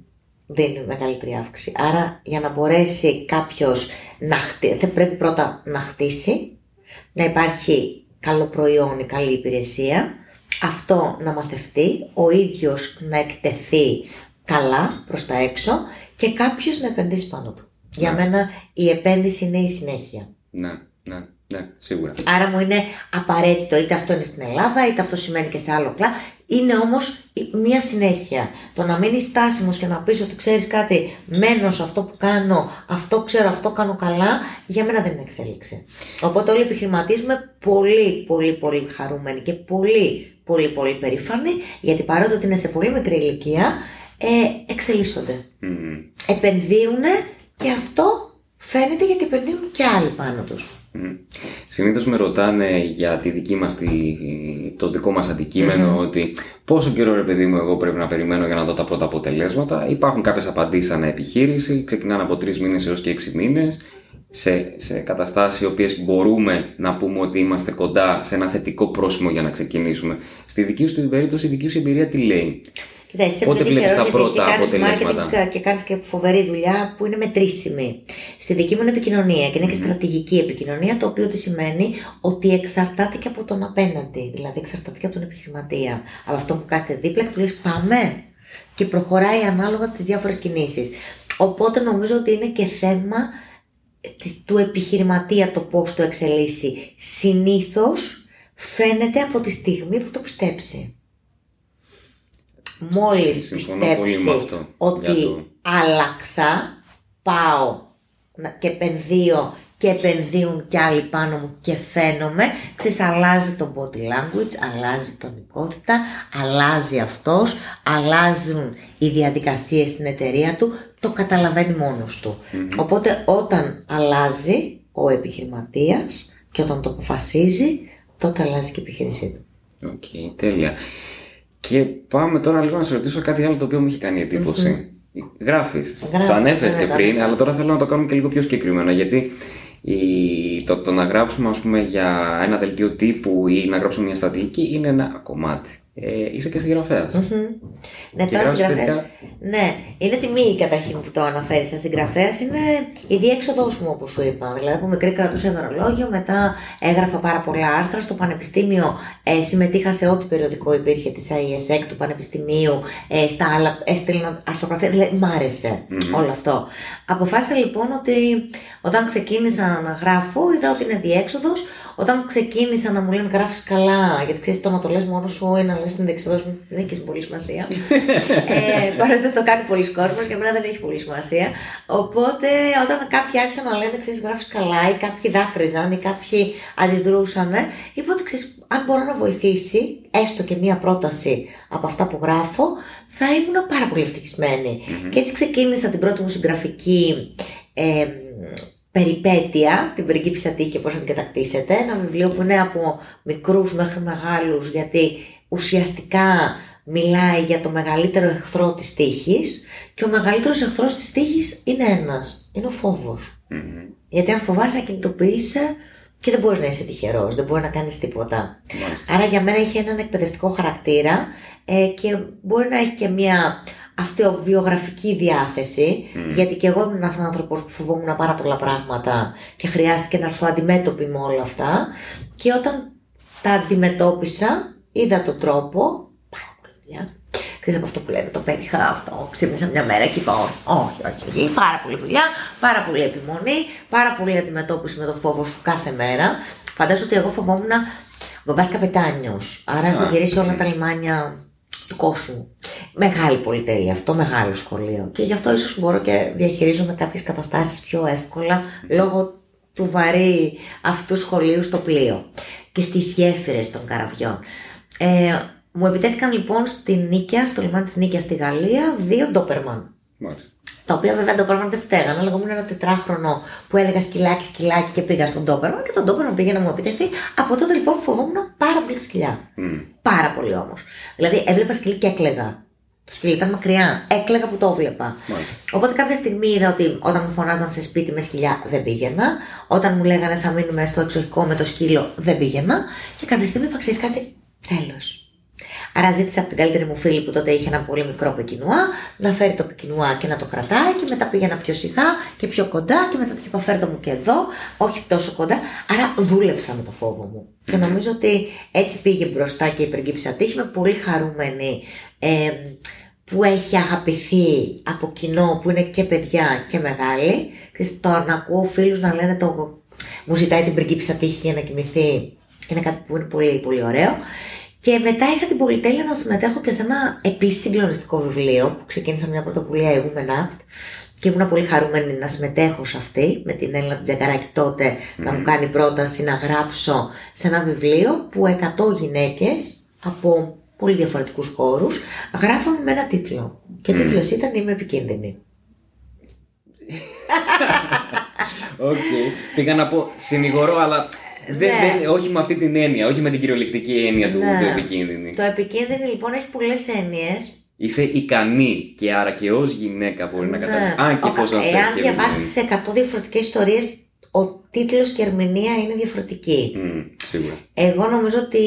δίνει μεγαλύτερη αύξηση. Άρα για να μπορέσει κάποιος να χτίσει, θα πρέπει πρώτα να χτίσει, να υπάρχει καλό προϊόν, η καλή υπηρεσία, αυτό να μαθευτεί, ο ίδιος να εκτεθεί καλά προς τα έξω και κάποιος να επενδύσει πάνω του. Για μένα η επένδυση είναι η συνέχεια. Ναι, ναι, ναι, σίγουρα. Άρα μου είναι απαραίτητο, είτε αυτό είναι στην Ελλάδα, είτε αυτό σημαίνει και σε άλλο κλάδο. Είναι όμως μία συνέχεια. Το να μείνεις στάσιμος και να πεις ότι ξέρεις κάτι, μένω σε αυτό που κάνω, αυτό ξέρω, αυτό κάνω καλά, για μένα δεν είναι εξέλιξη. Οπότε όλοι επιχειρηματίζουμε πολύ, πολύ, πολύ χαρούμενοι και πολύ, πολύ, πολύ περήφανοι, γιατί παρότι ότι είναι σε πολύ μικρή ηλικία, ε, εξελίσσονται. Μμμ. Επενδύουν και αυτό φαίνεται γιατί επενδύουν και άλλοι πάνω τους. Συνήθως με ρωτάνε για τη δική μας, τη, το δικό μας αντικειμενο ότι πόσο καιρό ρε παιδί μου εγώ πρέπει να περιμένω για να δω τα πρώτα αποτελέσματα. Υπάρχουν κάποιες απαντήσεις ανά επιχείρηση, ξεκινάνε από τρεις μήνες έως και έξι μήνες σε, σε καταστάσεις οι οποίες μπορούμε να πούμε ότι είμαστε κοντά σε ένα θετικό πρόσημο για να ξεκινήσουμε. Στη δική σου την περίπτωση, η δική σου εμπειρία τι λέει; Κοίτα, εσύ Πότε είσαι βλέπεις τα τυχερός γιατί πρώτα εσύ κάνεις αποτελέσματα; marketing και κάνεις και φοβερή δουλειά που είναι μετρήσιμη. Στη δική μου είναι επικοινωνία και είναι και στρατηγική επικοινωνία, το οποίο τι σημαίνει ότι εξαρτάται και από τον απέναντι. Δηλαδή εξαρτάται και από τον επιχειρηματία. Από αυτό που κάθεται δίπλα και του λες πάμε και προχωράει ανάλογα τις διάφορες κινήσεις. Οπότε νομίζω ότι είναι και θέμα της- του επιχειρηματία το πώς το εξελίσσει. Συνήθως φαίνεται από τη στιγμή που το πιστέψει. Μόλις Συμφωνώ πολύ πιστέψει με αυτό, ότι για το- άλλαξα, πάω να- και επενδύω και επενδύουν κι άλλοι πάνω μου και φαίνομαι, ξέρεις, αλλάζει το body language, αλλάζει η τονικότητα, αλλάζει αυτός, αλλάζουν οι διαδικασίες στην εταιρεία του, το καταλαβαίνει μόνος του. Οπότε όταν αλλάζει ο επιχειρηματίας και όταν το αποφασίζει, τότε αλλάζει και η επιχείρησή του. Οκ, τέλεια. Και πάμε τώρα λίγο να σε ρωτήσω κάτι άλλο το οποίο μου έχει κάνει εντύπωση. Γράφεις. Γράφω, Το ανέφερες ναι, και το πριν, ανέφερα. αλλά τώρα θέλω να το κάνουμε και λίγο πιο συγκεκριμένο. Γιατί η, το, το να γράψουμε ας πούμε, για ένα δελτίο τύπου ή να γράψουμε μια στρατηγική είναι ένα κομμάτι. Ε, είσαι και συγγραφέας. Ναι, Και τώρα γράφεις συγγραφέας. παιδιά. Ναι, είναι τιμή καταρχήν που το αναφέρεις σαν συγγραφέας. Είναι η διέξοδό μου, όπως σου είπα. Δηλαδή, από μικρή κρατούσα ημερολόγιο, μετά έγραφα πάρα πολλά άρθρα. Στο Πανεπιστήμιο ε, συμμετείχα σε ό,τι περιοδικό υπήρχε της IESEC του Πανεπιστημίου. Ε, στα άλλα έστειλα αρθρογραφία. Δηλαδή, μ' άρεσε όλο αυτό. Αποφάσισα λοιπόν ότι όταν ξεκίνησα να γράφω, είδα ότι είναι διέξοδος, όταν ξεκίνησα να μου λένε γράφεις καλά, γιατί ξέρεις το να το λες μόνος σου ή να λες την δεξιδόση μου δεν έχει πολύ σημασία. <laughs> ε, παρότι το κάνει πολλοί κόσμος, για μένα δεν έχει πολύ σημασία. Οπότε όταν κάποιοι άρχισαν να λένε ξέρεις γράφεις καλά ή κάποιοι δάκρυζαν ή κάποιοι αντιδρούσαν, είπα ότι ξέρεις, αν μπορώ να βοηθήσει έστω και μία πρόταση από αυτά που γράφω, θα ήμουν πάρα πολύ ευτυχισμένη. Και έτσι ξεκίνησα την πρώτη μου συγγραφική ε, περιπέτεια, την πριγκίπισσα τύχη και πώς να την κατακτήσετε. Ένα βιβλίο που είναι από μικρούς μέχρι μεγάλους, γιατί ουσιαστικά μιλάει για το μεγαλύτερο εχθρό της τύχης και ο μεγαλύτερος εχθρός της τύχης είναι ένας, είναι ο φοβος Γιατί αν φοβάσαι ακινητοποιείσαι και δεν μπορείς να είσαι τυχερός, δεν μπορεί να κάνεις τίποτα. Άρα για μένα είχε έναν εκπαιδευτικό χαρακτήρα ε, και μπορεί να έχει και μια αυτοβιογραφική διάθεση, γιατί και εγώ ήμουν ένας άνθρωπος που φοβόμουν πάρα πολλά πράγματα και χρειάστηκε να έρθω αντιμέτωπη με όλα αυτά. Και όταν τα αντιμετώπισα, είδα τον τρόπο. Πάρα πολύ δουλειά. Ξέρεις από αυτό που λένε, το πέτυχα αυτό. Ξύπνησα μια μέρα και είπα: Όχι, όχι, όχι. Πάρα πολύ δουλειά, πάρα πολύ επιμονή, πάρα πολύ αντιμετώπιση με το φόβο σου κάθε μέρα. Φαντάζομαι ότι εγώ φοβόμουν μπαμπάς καπετάνιος. Άρα έχω γυρίσει όλα τα λιμάνια του κόσμου. Μεγάλη πολυτέλεια αυτό, μεγάλο σχολείο. Και γι' αυτό ίσως μπορώ και διαχειρίζομαι κάποιες καταστάσεις πιο εύκολα λόγω του βαρύ αυτού σχολείου στο πλοίο και στις γέφυρες των καραβιών. Ε, μου επιτέθηκαν λοιπόν στη Νίκαια, στο λιμάνι της Νίκαιας στη Γαλλία, δύο ντόπερμαν. Μάλιστα. Τα οποία βέβαια το Ντόπερμαν δεν φταίγαν, αλλά εγώ ήμουν ένα τετράχρονο που έλεγα σκυλάκι, σκυλάκι και πήγα στον Ντόπερμαν και τον Ντόπερμαν πήγε να μου επιτεθεί. Από τότε λοιπόν φοβόμουν πάρα πολύ τη σκυλιά. Πάρα πολύ όμως. Δηλαδή έβλεπα σκυλί και έκλεγα. Το σκυλί ήταν μακριά. Έκλεγα που το έβλεπα. Οπότε κάποια στιγμή είδα ότι όταν μου φωνάζαν σε σπίτι με σκυλιά δεν πήγαινα. Όταν μου λέγανε θα μείνουμε στο εξοχικό με το σκύλο δεν πήγαινα. Και κάποια στιγμή είπα ξέρεις κάτι; Τέλος. Άρα ζήτησα από την καλύτερη μου φίλη που τότε είχε ένα πολύ μικρό πεκινουά να φέρει το πεκινουά και να το κρατάει και μετά πήγαινα πιο σιγά και πιο κοντά και μετά της είπα φέρτε μου και εδώ, όχι τόσο κοντά. Άρα δούλεψα με το φόβο μου. Και νομίζω ότι έτσι πήγε μπροστά και η πριγκίψα τύχη. Είμαι πολύ χαρούμενη ε, που έχει αγαπηθεί από κοινό που είναι και παιδιά και μεγάλοι. Και τώρα να ακούω φίλους να λένε το μου ζητάει την πριγκίψα τύχη για να κοιμηθεί. Είναι κάτι που είναι πολύ πολύ ωραίο. Και μετά είχα την πολυτέλεια να συμμετέχω και σε ένα επίσης συγκλονιστικό βιβλίο που ξεκίνησε μια πρωτοβουλία η Women Act και ήμουν πολύ χαρούμενη να συμμετέχω σε αυτή με την Ελίνα Τζακαράκη τότε να μου κάνει πρόταση να γράψω σε ένα βιβλίο που 100 γυναίκες από πολύ διαφορετικούς χώρους γράφαμε με ένα τίτλο και ο μμ. τίτλος ήταν «Είμαι επικίνδυνη». OK. Okay. Πήγα να πω συνηγορώ, αλλά δεν, ναι. δεν, όχι με αυτή την έννοια, όχι με την κυριολεκτική έννοια του, ναι. του επικίνδυνη. Το επικίνδυνη λοιπόν έχει πολλές έννοιες. Είσαι ικανή και άρα και ως γυναίκα μπορεί να καταλάβεις. Ναι. Αν και εφόσον Εάν διαβάσεις 100 διαφορετικές ιστορίες, ο τίτλος και η ερμηνεία είναι διαφορετική. Mm, σίγουρα. Εγώ νομίζω ότι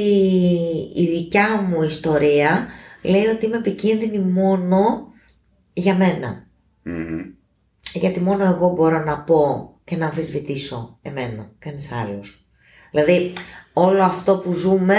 η δικιά μου ιστορία λέει ότι είμαι επικίνδυνη μόνο για μένα. Mm-hmm. Γιατί μόνο εγώ μπορώ να πω και να αμφισβητήσω εμένα, κανείς άλλος. Δηλαδή όλο αυτό που ζούμε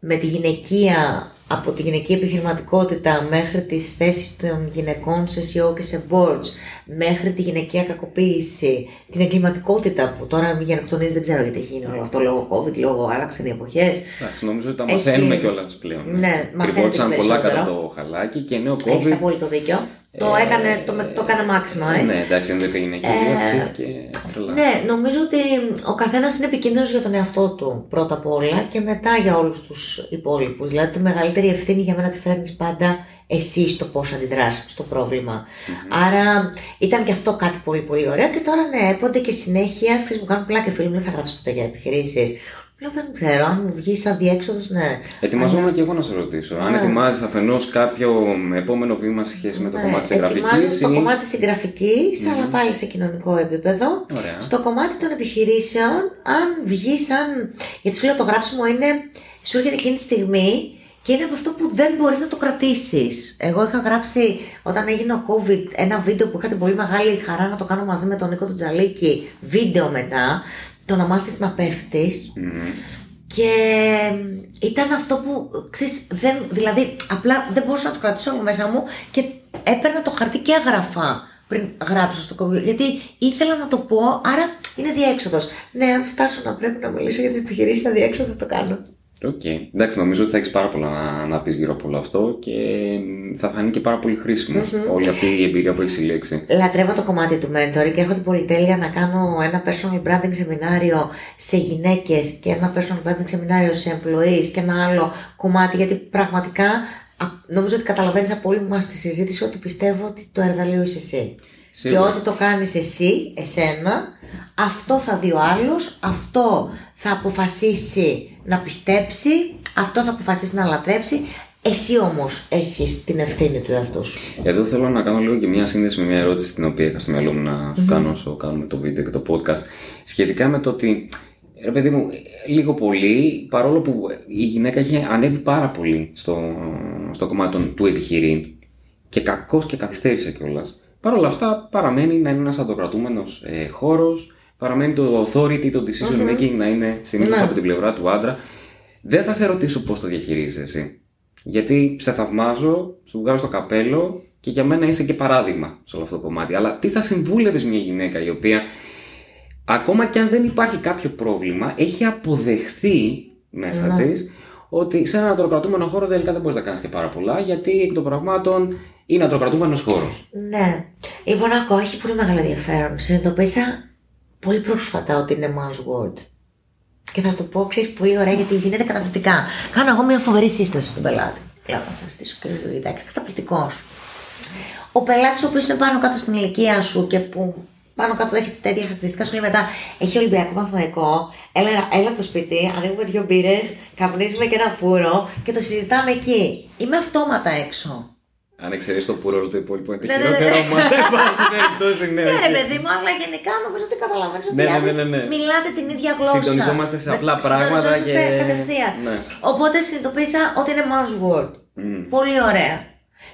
με τη γυναικεία, από τη γυναική επιχειρηματικότητα μέχρι τις θέσεις των γυναικών σε SEO και σε boards, μέχρι τη γυναικεία κακοποίηση, την εγκληματικότητα που τώρα με γενοκτονίες δεν ξέρω γιατί έχει γίνει όλο αυτό λόγω COVID, λόγω άλλαξαν οι εποχές. Εντάξει, νομίζω ότι τα μαθαίνουμε έχει... κιόλας πλέον. Ναι, Κρυβόντουσαν πολλά κατά το χαλάκι και νέο COVID. Έχεις απόλυτο δίκιο. Το, ε, έκανε, το, το έκανε μάξιμο, έτσι. Ναι, εντάξει, αν δεν έγινε και ε, αυξήθηκε τρελά. Ναι, νομίζω ότι ο καθένας είναι επικίνδυνος για τον εαυτό του πρώτα απ' όλα και μετά για όλους τους υπόλοιπους. Δηλαδή, τη μεγαλύτερη ευθύνη για μένα τη φέρνεις πάντα εσύ στο πώς αντιδράς στο προβλημα Άρα ήταν και αυτό κάτι πολύ πολύ ωραίο και τώρα ναι, έπονται και συνέχεια, ξέρεις μου κάνουν πλάκα φίλοι μου, δεν θα γράψω ποτέ για επιχειρήσεις. Λέω δεν ξέρω, αν μου βγει σαν διέξοδος, ναι. Ετοιμαζόμουν και εγώ να σε ρωτήσω. Αν ναι. ετοιμάζεις αφενός κάποιο επόμενο βήμα σε σχέση με το ναι. κομμάτι της εγγραφική. Ή... το κομμάτι της εγγραφική, αλλά πάλι σε κοινωνικό επίπεδο. Ωραία. Στο κομμάτι των επιχειρήσεων, αν βγει σαν. Γιατί σου λέω το γράψιμο είναι. Σου έρχεται εκείνη τη στιγμή και είναι από αυτό που δεν μπορείς να το κρατήσεις. Εγώ είχα γράψει όταν έγινε ο COVID ένα βίντεο που είχα την πολύ μεγάλη χαρά να το κάνω μαζί με τον Νίκο Τζαλίκη. Βίντεο μετά το να μάθεις να πέφτεις και ήταν αυτό που, ξέρεις, δεν, δηλαδή απλά δεν μπορούσα να το κρατήσω μέσα μου και έπαιρνα το χαρτί και έγραφα πριν γράψω στο κομπιούτερ. Γιατί ήθελα να το πω, άρα είναι διέξοδος. Ναι, αν φτάσω να πρέπει να μιλήσω για τις επιχειρήσεις, διέξοδο θα το κάνω. OK. Okay. Εντάξει, νομίζω ότι θα έχεις πάρα πολλά να, να πεις γύρω από όλο αυτό και θα φανεί και πάρα πολύ όλη αυτή η εμπειρία που έχεις συλλέξει. Λατρεύω το κομμάτι του mentoring και έχω την πολυτέλεια να κάνω ένα personal branding σεμινάριο σε γυναίκες και ένα personal branding σεμινάριο σε employees και ένα άλλο κομμάτι γιατί πραγματικά νομίζω ότι καταλαβαίνεις από όλη μας τη συζήτηση ότι πιστεύω ότι το εργαλείο είσαι εσύ. Και ό,τι το κάνεις εσύ, εσένα, αυτό θα δει ο άλλος, αυτό θα αποφασίσει να πιστέψει, αυτό θα αποφασίσει να λατρέψει. Εσύ όμως έχεις την ευθύνη του εαυτού σου. Εδώ θέλω να κάνω λίγο και μια σύνδεση με μια ερώτηση την οποία είχα στο μυαλό μου να σου κάνω όσο κάνουμε το βίντεο και το podcast. Σχετικά με το ότι, ρε παιδί μου, λίγο πολύ, παρόλο που η γυναίκα είχε ανέβει πάρα πολύ στο, στο κομμάτι του επιχειρήν και κακώς και καθυστέρησε κιόλας. Παρ' όλα αυτά παραμένει να είναι ένας αντοκρατούμενο ε, χώρος, παραμένει το authority, το decision making να είναι συνήθως ναι. από την πλευρά του άντρα. Δεν θα σε ρωτήσω πώς το διαχειρίζεσαι εσύ. Γιατί σε θαυμάζω, σου βγάζω το καπέλο και για μένα είσαι και παράδειγμα σε όλο αυτό το κομμάτι. Αλλά τι θα συμβούλευες μια γυναίκα η οποία ακόμα και αν δεν υπάρχει κάποιο πρόβλημα, έχει αποδεχθεί μέσα ναι. της ότι σε ένα αντροκρατούμενο χώρο τελικά δεν μπορείς να κάνεις και πάρα πολλά, γιατί εκ των πραγμάτων είναι αντροκρατούμενο χώρος. Ναι. Λοιπόν, ακόμα έχει πολύ μεγάλο ενδιαφέρον. Συνειδητοποίησα πολύ πρόσφατα ότι είναι man's word. Και θα σου το πω, ξέρεις πολύ ωραία γιατί γίνεται καταπληκτικά. Κάνω εγώ μια φοβερή σύσταση στον πελάτη. Λέω να σας στήσω, κύριε Λουίδα, εντάξει, καταπληκτικός. Ο πελάτης, ο οποίος είναι πάνω κάτω στην ηλικία σου και που πάνω κάτω έχει τέτοια χαρακτηριστικά, σου λέει μετά έχει Ολυμπιακό Παθηναϊκό. Έλα, έλα από το σπίτι, ανοίγουμε δύο μπύρες, καπνίζουμε και ένα πουρο και το συζητάμε εκεί. Είμαι αυτόματα έξω. Αν εξαιρέσει το πουρο, όλο το υπόλοιπο είναι το ναι, ναι, ναι. χειρότερο μα. Δεν πάση περιπτώσεις, ναι. Ναι, παιδί μου, αλλά γενικά νομίζω ότι καταλαβαίνεις ότι μιλάτε την ίδια γλώσσα. Συντονιζόμαστε σε απλά πράγματα και. κατευθείαν. Οπότε συνειδητοποίησα ότι είναι man's word. Πολύ ωραία.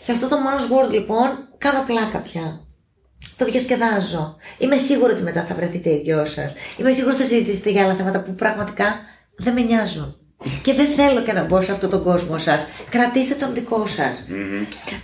Σε αυτό το man's word λοιπόν κάνω πλάκα πια. Το διασκεδάζω. Είμαι σίγουρη ότι μετά θα βρεθείτε οι δυο σας. Είμαι σίγουρη ότι θα συζητήσετε για άλλα θέματα που πραγματικά δεν με νοιάζουν. Και δεν θέλω και να μπω σε αυτόν τον κόσμο σας. Κρατήστε τον δικό σας.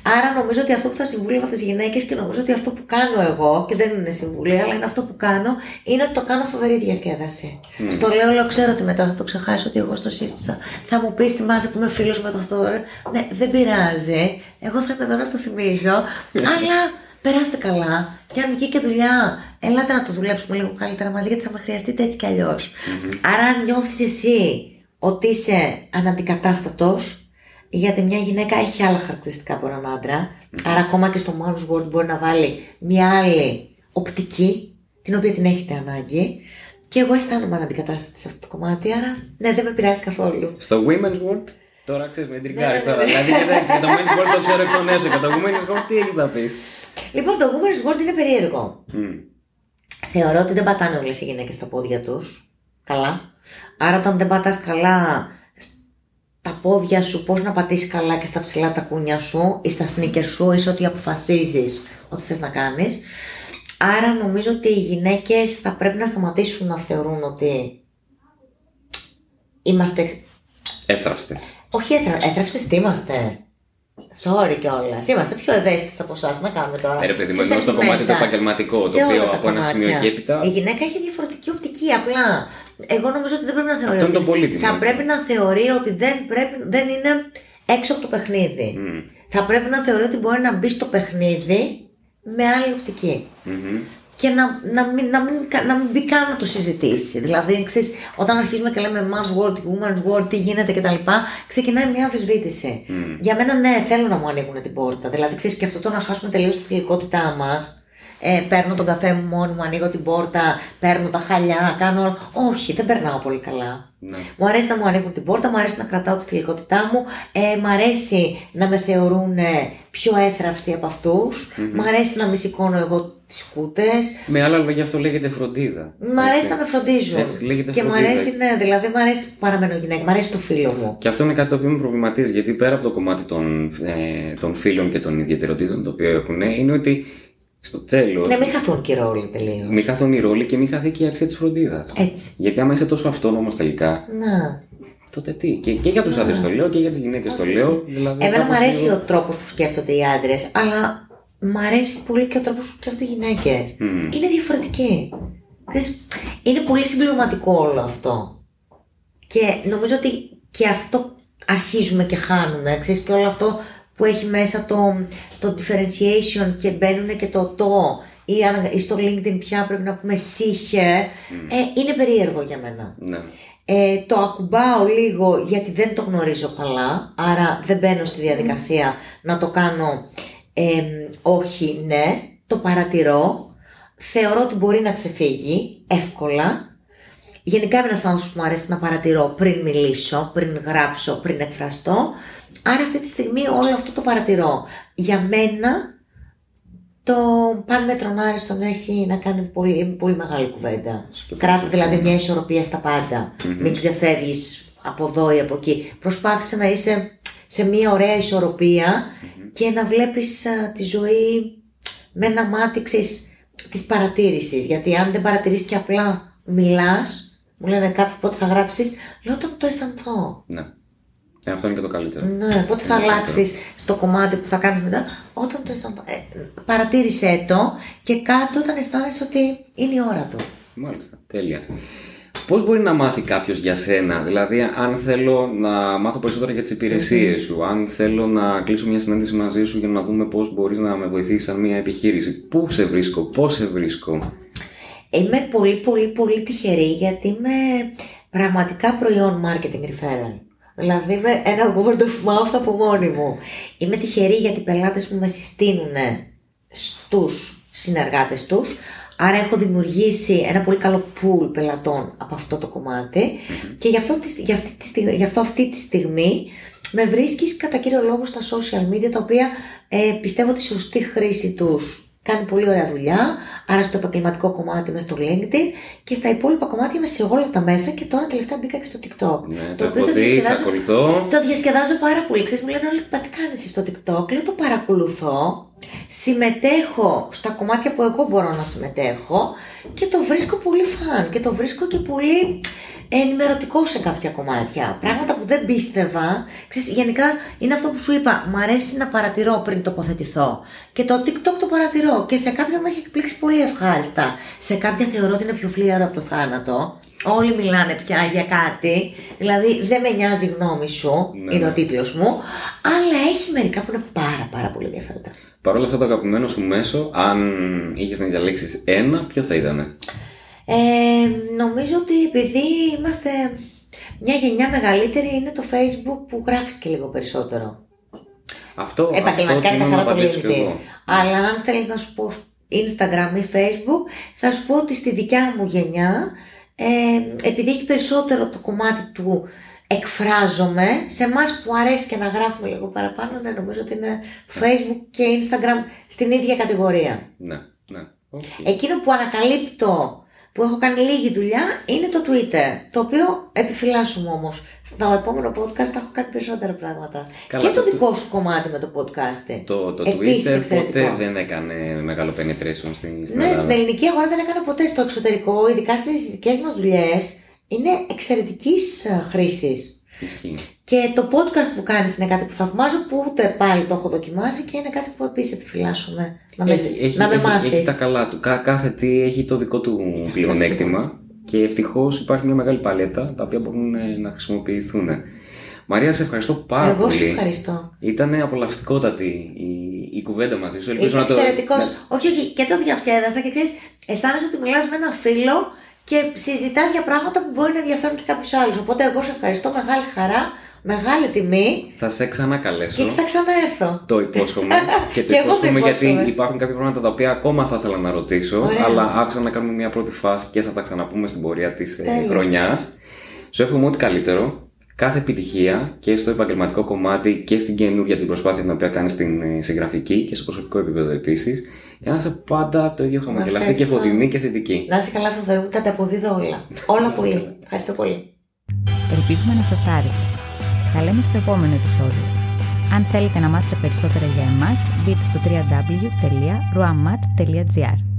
Άρα νομίζω ότι αυτό που θα συμβούλευα τις γυναίκες και νομίζω ότι αυτό που κάνω εγώ, και δεν είναι συμβουλή, αλλά είναι αυτό που κάνω, είναι ότι το κάνω φοβερή διασκέδαση. Στο λέω, λέω, ξέρω ότι μετά θα το ξεχάσω ότι εγώ στο σύστησα. Θα μου πεις θυμάσαι που είμαι φίλος με το Θόρ. Ναι, δεν πειράζει. Εγώ θα είμαι εδώ να στο θυμίζω. αλλά περάστε καλά. Και αν βγει και δουλειά, ελάτε να το δουλέψουμε λίγο καλύτερα μαζί, γιατί θα με χρειαστείτε έτσι κι αλλιω Άρα, αν νιώθεις εσύ ότι είσαι αναντικατάστατος γιατί μια γυναίκα έχει άλλα χαρακτηριστικά από έναν άρα ακόμα και στο man's world μπορεί να βάλει μια άλλη οπτική την οποία την έχετε ανάγκη και εγώ αισθάνομαι αναντικατάστατη σε αυτό το κομμάτι, άρα ναι, δεν με πειράζει καθόλου. Στο women's world, τώρα ξέρεις, με τριγκάρει τώρα. Δηλαδή, εντάξει, για το women's world το ξέρω εκ των έσω. Για το women's world, τι έχεις να πεις; Λοιπόν, το women's world είναι περίεργο. Θεωρώ ότι δεν πατάνε όλες οι γυναίκες στα πόδια τους. Καλά. Άρα όταν δεν πατάς καλά τα πόδια σου, πώς να πατήσεις καλά και στα ψηλά τα κούνια σου ή στα σνίκερ σου ή σε ό,τι αποφασίζεις ότι θες να κάνεις. Άρα νομίζω ότι οι γυναίκες θα πρέπει να σταματήσουν να θεωρούν ότι είμαστε... Εύθραυστες. Όχι εύθραυστες, τι είμαστε; Sorry κιόλας. Είμαστε πιο ευαίσθητες από εσάς. να κάνουμε τώρα. Έρε, παιδί μου, στο κομμάτι το επαγγελματικό, το οποίο από ένα σημείο και έπειτα. Η γυναίκα έχει διαφορετική οπτική. Απλά εγώ νομίζω ότι δεν πρέπει να θεωρεί. Αυτό είναι το πολύτιμο. Θα πρέπει να θεωρεί ότι δεν, πρέπει, δεν είναι έξω από το παιχνίδι. Θα πρέπει να θεωρεί ότι μπορεί να μπει στο παιχνίδι με άλλη οπτική. Mm-hmm. Και να, να, μην, να, μην, να μην μπει καν να το συζητήσει. Δηλαδή, ξέρεις, όταν αρχίζουμε και λέμε man's world, woman's world, τι γίνεται κτλ., ξεκινάει μια αμφισβήτηση. Mm. Για μένα, ναι, θέλω να μου ανοίγουν την πόρτα. Δηλαδή, ξέρεις, και αυτό το να χάσουμε τελείως τη φιλικότητά μας ε, παίρνω τον καφέ μου μόνη μου, ανοίγω την πόρτα, παίρνω τα χαλιά, κάνω. Όχι, δεν περνάω πολύ καλά. Ναι. Μου αρέσει να μου ανοίγουν την πόρτα, μου αρέσει να κρατάω τη θηλυκότητά μου, ε, μου αρέσει να με θεωρούν πιο έθραυστη από αυτούς, mm-hmm. μου αρέσει να με σηκώνω εγώ τις κούτες. Με άλλα λόγια αυτό λέγεται φροντίδα. Μου αρέσει να με φροντίζουν. Έτσι λέγεται και μου αρέσει, ναι, δηλαδή μου αρέσει παραμένω γυναίκα, μου αρέσει το φίλο μου. Και αυτό είναι κάτι το οποίο με προβληματίζει, γιατί πέρα από το κομμάτι των, ε, των φίλων και των ιδιαιτεροτήτων το οποίο έχουν, είναι ότι στο τέλος. Ναι, μην χαθούν και οι ρόλοι τελείως. Μην χαθούν οι ρόλοι και μην χαθεί και η αξία της φροντίδας. Έτσι. Γιατί άμα είσαι τόσο αυτόνομος τελικά. Να. Τότε τι. Και, και για τους άντρες το λέω και για τις γυναίκες το λέω. Δηλαδή, Εμένα μου αρέσει ο τρόπος που σκέφτονται οι άντρες, αλλά μ' αρέσει πολύ και ο τρόπος που κλέβονται οι γυναίκες. Είναι διαφορετική. Ξέρεις, Είναι πολύ συμπληρωματικό όλο αυτό. Και νομίζω ότι και αυτό αρχίζουμε και χάνουμε. Ξέρεις, και όλο αυτό που έχει μέσα το, το differentiation και μπαίνουν και το το ή, αν- ή στο LinkedIn πια πρέπει να πούμε σύχε, ε, είναι περίεργο για μένα. Ναι. Ε, το ακουμπάω λίγο γιατί δεν το γνωρίζω καλά, άρα δεν μπαίνω στη διαδικασία να το κάνω ε, όχι, ναι, το παρατηρώ, θεωρώ ότι μπορεί να ξεφύγει εύκολα. Γενικά είμαι ένας άνθρωπος που μου αρέσει να παρατηρώ πριν μιλήσω, πριν γράψω, πριν εκφραστώ. Άρα αυτή τη στιγμή όλο αυτό το παρατηρώ. Για μένα το παν μέτρον άριστον έχει να κάνει πολύ, πολύ μεγάλη κουβέντα. Κράτη δηλαδή μια ισορροπία στα πάντα. Μην ξεφεύγεις από εδώ ή από εκεί. Προσπάθησε να είσαι σε μια ωραία ισορροπία και να βλέπεις α, τη ζωή με ένα μάτι ξέρεις, της παρατήρησης. Γιατί αν δεν παρατηρείς και απλά μιλάς, μου λένε κάποιοι πότε θα γράψεις, λέω όταν το αισθανθώ. ναι. Ε, αυτό είναι και το καλύτερο. Ναι, πότε θα Είναι το αλλάξεις στο κομμάτι που θα κάνεις μετά, όταν το αισθανθώ. Ε, παρατήρησέ το και κάτω όταν αισθάνεσαι ότι είναι η ώρα του. Μάλιστα, τέλεια. Πώς μπορεί να μάθει κάποιος για σένα, δηλαδή, αν θέλω να μάθω περισσότερα για τις υπηρεσίες σου, αν θέλω να κλείσω μια συνάντηση μαζί σου για να δούμε πώς μπορείς να με βοηθήσεις σαν μια επιχείρηση, πού σε βρίσκω, πώς σε βρίσκω; Είμαι πολύ πολύ πολύ τυχερή γιατί είμαι πραγματικά προϊόν marketing referral. Δηλαδή είμαι ένα word of mouth από μόνη μου. Είμαι τυχερή γιατί οι πελάτες μου με συστήνουν στους συνεργάτες τους. Άρα έχω δημιουργήσει ένα πολύ καλό pool πελατών από αυτό το κομμάτι και γι' αυτό, τη- γι' αυτή, τη στιγ- γι' αυτό αυτή τη στιγμή με βρίσκεις κατά κύριο λόγο στα social media τα οποία ε, πιστεύω ότι η σωστή χρήση τους κάνει πολύ ωραία δουλειά. Άρα στο επαγγελματικό κομμάτι είμαι στο LinkedIn και στα υπόλοιπα κομμάτια είμαι σε όλα τα μέσα και τώρα τελευταία μπήκα και στο TikTok. Ναι, το οποίο έχω δει, σε ακολουθώ. το διασκεδάζω πάρα πολύ. Ξέρεις, μου λένε όλοι «Μα τι κάνεις εσύ στο TikTok; Λέω το παρακολουθώ. Συμμετέχω στα κομμάτια που εγώ μπορώ να συμμετέχω και το βρίσκω πολύ φαν και το βρίσκω και πολύ ενημερωτικό σε κάποια κομμάτια. Πράγματα που δεν πίστευα. Ξέρεις, γενικά είναι αυτό που σου είπα. Μ' αρέσει να παρατηρώ πριν τοποθετηθώ. Και το TikTok το παρατηρώ. Και σε κάποια με έχει εκπλήξει πολύ ευχάριστα. Σε κάποια θεωρώ ότι είναι πιο φλίαρο από το θάνατο. Όλοι μιλάνε πια για κάτι. Δηλαδή δεν με νοιάζει η γνώμη σου, Ναι, είναι ναι. ο τίτλος μου. Αλλά έχει μερικά που είναι πάρα πάρα πολύ ενδιαφέροντα. Παρ' όλα αυτά, το αγαπημένο σου μέσο, αν είχες να διαλέξεις ένα, ποιο θα ήταν. Ε, νομίζω ότι επειδή είμαστε μια γενιά μεγαλύτερη είναι το facebook που γράφεις και λίγο περισσότερο. Αυτό, Επαγγελματικά αυτό είναι τιμώ να καθαρά το απαντήσω κι LinkedIn. εγώ. Αλλά αν θέλεις να σου πω Instagram ή Facebook, θα σου πω ότι στη δικιά μου γενιά, ε, επειδή έχει περισσότερο το κομμάτι του εκφράζομαι, σε εμάς που αρέσει και να γράφουμε λίγο παραπάνω, ναι, νομίζω ότι είναι Facebook και Instagram στην ίδια κατηγορία. Ναι, ναι. Οκ. Εκείνο που ανακαλύπτω που έχω κάνει λίγη δουλειά είναι το Twitter. Το οποίο επιφυλάσσουμε όμως. Στο επόμενο podcast θα έχω κάνει περισσότερα πράγματα. Καλά, και το το- δικό σου κομμάτι με το podcast. Το, το Επίσης Twitter εξαιρετικό. ποτέ δεν έκανε μεγάλο penetration στην, στην Ναι, Ελλάδα. στην ελληνική αγορά δεν έκανα ποτέ στο εξωτερικό, ειδικά στις δικές μας δουλειές. Είναι εξαιρετικής χρήσης. Ισχύει. Και το podcast που κάνεις είναι κάτι που θαυμάζω, που ούτε πάλι το έχω δοκιμάσει και είναι κάτι που επίσης επιφυλάσσομαι να με, Έχει, έχει, να με έχει, μάθεις. έχει τα καλά του. Κα, κάθε τι έχει το δικό του πλεονέκτημα και ευτυχώς υπάρχει μια μεγάλη παλέτα τα οποία μπορούν ε, να χρησιμοποιηθούν. Μαρία, σε ευχαριστώ πάρα Εγώ σου πολύ. ευχαριστώ. Ήταν απολαυστικότατη η, η κουβέντα μαζί σου. Ελπίζω Είσαι να το. εξαιρετικός. να- Όχι, όχι, και το διασκέδασα και ξέρεις, αισθάνεσαι ότι μιλάς με ένα φίλο και συζητάς για πράγματα που μπορεί να ενδιαφέρουν και κάποιους άλλους. Οπότε εγώ σε ευχαριστώ, μεγάλη χαρά, μεγάλη τιμή Θα σε ξανακαλέσω. και θα ξαναέρθω. Το υπόσχομαι <laughs> και το Και εγώ το υπόσχομαι γιατί υπόσχομαι. υπάρχουν κάποια πράγματα τα οποία ακόμα θα ήθελα να ρωτήσω, Ωραία. αλλά άφησα να κάνουμε μια πρώτη φάση και θα τα ξαναπούμε στην πορεία της Τέλεια. χρονιάς. Σου εύχομαι ό,τι καλύτερο, κάθε επιτυχία και στο επαγγελματικό κομμάτι και στην καινούργια την προσπάθεια την οποία κάνεις στην ε, συγγραφική και στο προσωπικό επίπεδο επίσης. Για να είσαι πάντα το ίδιο χαμογελαστή και ευχαριστώ. φωτεινή και θετική. Να είσαι καλά, Θοδωρή μου, θα τα αποδίδω όλα. όλα Να είσαι πολύ. καλά. Ευχαριστώ πολύ. Ελπίζουμε να σας άρεσε. Τα λέμε στο επόμενο επεισόδιο. Αν θέλετε να μάθετε περισσότερα για εμάς, μπείτε στο www.ruamat.gr